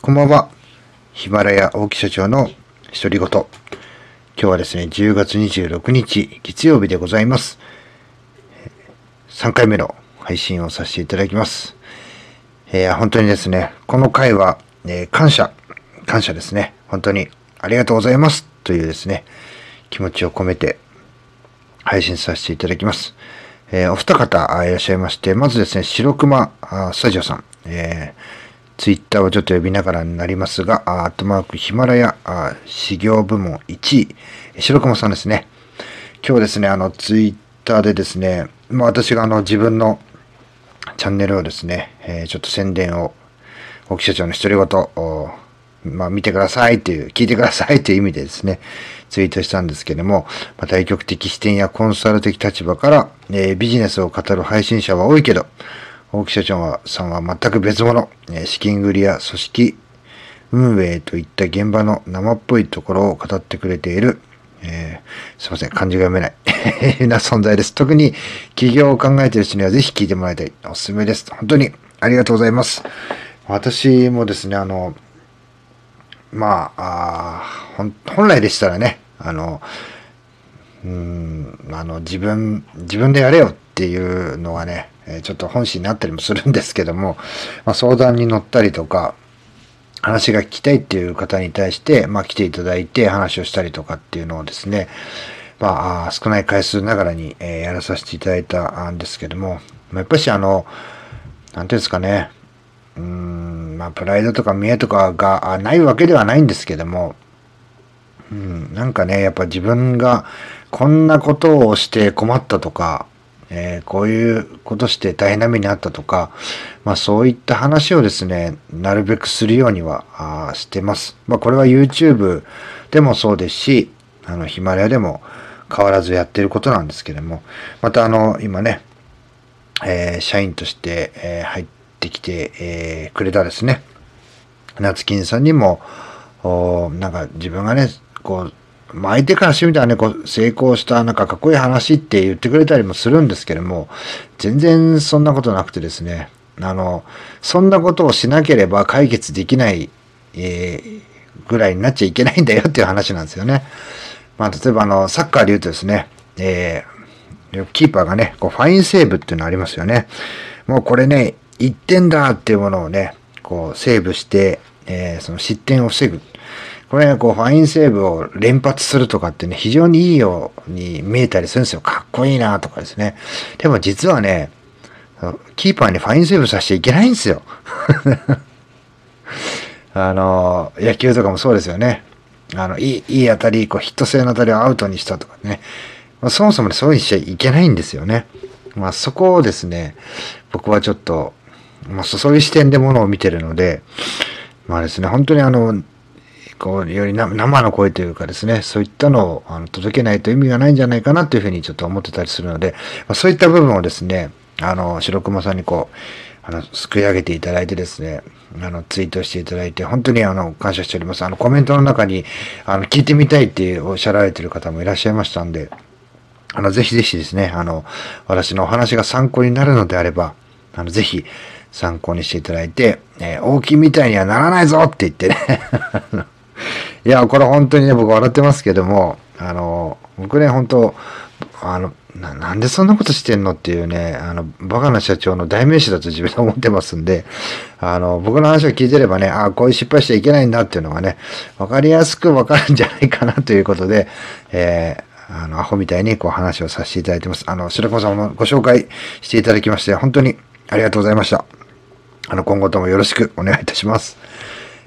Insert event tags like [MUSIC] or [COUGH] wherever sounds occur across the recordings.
こんばんは。ヒマラヤ大木社長の独り言。今日はですね、10月26日、月曜日でございます。3回目の配信をさせていただきます。えー、本当にですね、この回は、えー、感謝、感謝ですね。本当にありがとうございますというですね、気持ちを込めて配信させていただきます。えー、お二方いらっしゃいまして、まずですね、白熊スタジオさん、えーツイッターをちょっと呼びながらになりますが、アットマークヒマラヤ、修行部門1位、白熊さんですね。今日ですね、あの、ツイッターでですね、まあ、私があの、自分のチャンネルをですね、えー、ちょっと宣伝を、沖社長の独り言、まあ、見てくださいっていう、聞いてくださいという意味でですね、ツイートしたんですけども、まあ、対極的視点やコンサル的立場から、えー、ビジネスを語る配信者は多いけど、大木社長さんは全く別物、資金繰りや組織運営といった現場の生っぽいところを語ってくれている、えー、すいません、漢字が読めない [LAUGHS] な存在です。特に起業を考えている人にはぜひ聞いてもらいたい。おすすめです。本当にありがとうございます。私もですね、あの、まあ、あ本来でしたらね、あの、うん、あの、自分、自分でやれよっていうのはね、ちょっと本心になったりもするんですけども、まあ、相談に乗ったりとか、話が聞きたいっていう方に対して、まあ、来ていただいて話をしたりとかっていうのをですね、まあ、少ない回数ながらに、え、やらさせていただいたんですけども、やっぱしあの、なんていうんですかね、うん、まあ、プライドとか見栄とかがないわけではないんですけども、うん、なんかね、やっぱ自分がこんなことをして困ったとか、えー、こういうことして大変な目にあったとか、まあそういった話をですね、なるべくするようにはしてます。まあこれは YouTube でもそうですし、あのヒマラヤでも変わらずやってることなんですけども、またあの今ね、えー、社員として、えー、入ってきて、えー、くれたですね、夏金さんにも、おなんか自分がね、こう、まあ、相手からしてみたらね、こう、成功した、なんかかっこいい話って言ってくれたりもするんですけども、全然そんなことなくてですね、あの、そんなことをしなければ解決できない、えー、ぐらいになっちゃいけないんだよっていう話なんですよね。まあ、例えばあの、サッカーで言うとですね、えー、キーパーがね、こう、ファインセーブっていうのありますよね。もうこれね、1点だっていうものをね、こう、セーブして、えー、その失点を防ぐ。これね、こう、ファインセーブを連発するとかってね、非常にいいように見えたりするんですよ。かっこいいなとかですね。でも実はね、キーパーにファインセーブさせちゃいけないんですよ。[LAUGHS] あの、野球とかもそうですよね。あの、いい、いい当たり、こう、ヒット性の当たりをアウトにしたとかね。まあ、そもそもそうにしちゃいけないんですよね。まあ、そこをですね、僕はちょっと、まあ、そういう視点でものを見てるので、まあですね、本当にあの、こう、より生の声というかですね、そういったのをあの届けないと意味がないんじゃないかなというふうにちょっと思ってたりするので、まあ、そういった部分をですね、あの、白熊さんにこう、あの、すくい上げていただいてですね、あの、ツイートしていただいて、本当にあの、感謝しております。あの、コメントの中に、あの、聞いてみたいっておっしゃられてる方もいらっしゃいましたんで、あの、ぜひぜひですね、あの、私のお話が参考になるのであれば、あの、ぜひ、参考にしていただいて、えー、大きいみたいにはならないぞって言ってね [LAUGHS] いや、これ本当にね、僕笑ってますけども、あの、僕ね、本当あのな、なんでそんなことしてんのっていうね、あの、バカな社長の代名詞だと自分で思ってますんで、あの、僕の話を聞いてればね、ああ、こういう失敗しちゃいけないんだっていうのがね、わかりやすくわかるんじゃないかなということで、えー、あの、アホみたいにこう話をさせていただいてます。あの、白子さんもご紹介していただきまして、本当にありがとうございました。あの、今後ともよろしくお願いいたします。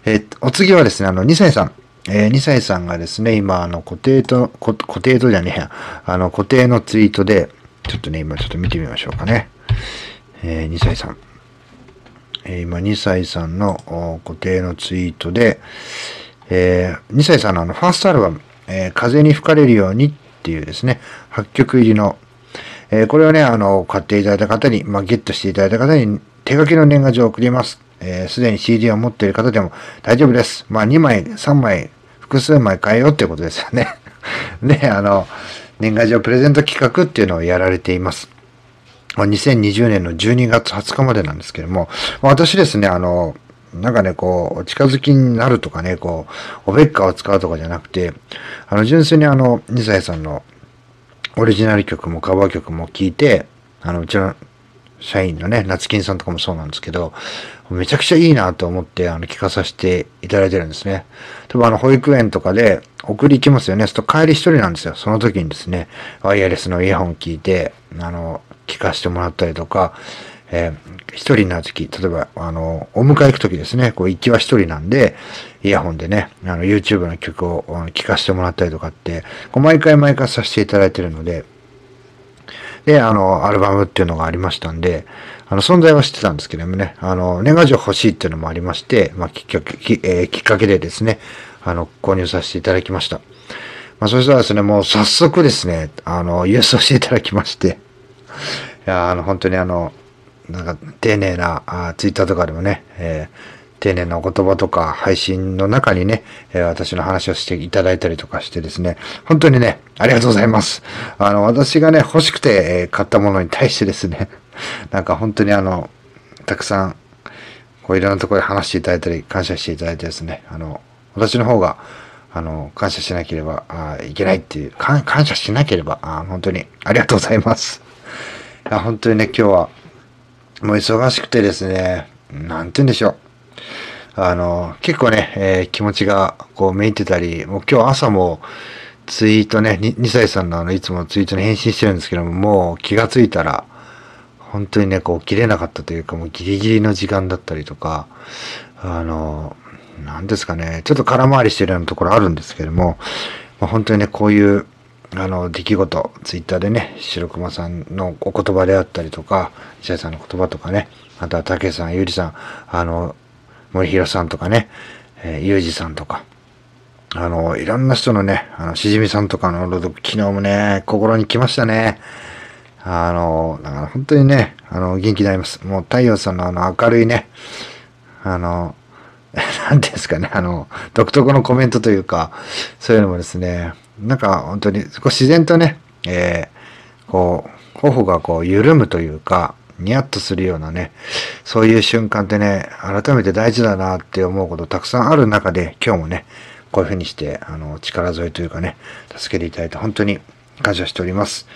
えー、お次はですね、あの、2歳さん。えー、2歳さんがですね、今、あの、固定と、固定とじゃねえや、あの、固定のツイートで、ちょっとね、今ちょっと見てみましょうかね。えー、2歳さん。えー、今、2歳さんの固定のツイートで、えー、2歳さんのあの、ファーストアルバム、えー、風に吹かれるようにっていうですね、8曲入りの、えー、これをね、あの、買っていただいた方に、まあ、ゲットしていただいた方に手書きの年賀状を送ります。えす、でに CD を持っている方でも大丈夫です。まあ、2枚、3枚、複数枚買えようってことですよね。[LAUGHS] で、あの、年賀状プレゼント企画っていうのをやられています。2020年の12月20日までなんですけども、私ですね、あの、なんかね、こう、近づきになるとかね、こう、おべっかを使うとかじゃなくて、あの、純粋にあの、二歳さんのオリジナル曲もカバー曲も聴いて、あの、うちの社員のね、夏金さんとかもそうなんですけど、めちゃくちゃいいなと思って、あの、聞かさせていただいてるんですね。例えばあの、保育園とかで送り行きますよね。すると帰り一人なんですよ。その時にですね、ワイヤレスのイヤホン聞いて、あの、聞かせてもらったりとか、えー、一人なる時、例えば、あの、お迎え行く時ですね、こう、行きは一人なんで、イヤホンでね、あの、YouTube の曲を聞かせてもらったりとかって、こう毎回毎回させていただいてるので、で、あの、アルバムっていうのがありましたんで、あの、存在は知ってたんですけどもね、あの、年賀状欲しいっていうのもありまして、まあ、きっかけ、き,、えー、きっかけでですね、あの、購入させていただきました。まあ、そしたらですね、もう早速ですね、あの、郵送していただきまして、いや、あの、本当にあの、なんか、丁寧な、あツイッターとかでもね、えー丁寧なお言葉とか配信の中にね、え、私の話をしていただいたりとかしてですね、本当にね、ありがとうございます。あの、私がね、欲しくて、え買ったものに対してですね、[LAUGHS] なんか本当にあの、たくさん、こういろんなところで話していただいたり、感謝していただいてですね、あの、私の方が、あの、感謝しなければあいけないっていう、感謝しなければあ、本当にありがとうございます。いや本当にね、今日は、もう忙しくてですね、なんて言うんでしょう。あの、結構ね、えー、気持ちがこうめいてたり、もう今日朝もツイートね、2, 歳さんのあの、いつもツイートに返信してるんですけども、もう気がついたら、本当にね、こう切れなかったというか、もうギリギリの時間だったりとか、あの、なんですかね、ちょっと空回りしてるようなところあるんですけども、まあ、本当にね、こういう、あの、出来事、ツイッターでね、白熊さんのお言葉であったりとか、石谷さんの言葉とかね、あとは竹さん、ゆりさん、あの、森弘さんとかね、えー、ゆうじさんとか、あの、いろんな人のね、あの、しじみさんとかの朗読、昨日もね、心に来ましたね。あの、だから本当にね、あの、元気になります。もう太陽さんのあの、明るいね、あの、[LAUGHS] 何ですかね、あの、独特のコメントというか、そういうのもですね、なんか本当に、自然とね、えー、こう、頬がこう緩むというか、ニヤッとするようなね、そういう瞬間ってね、改めて大事だなって思うことたくさんある中で、今日もね、こういうふうにして、あの、力添えというかね、助けていただいて本当に感謝しております。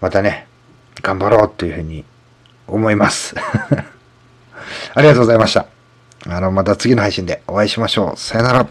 またね、頑張ろうというふうに思います。[LAUGHS] ありがとうございました。あの、また次の配信でお会いしましょう。さよなら。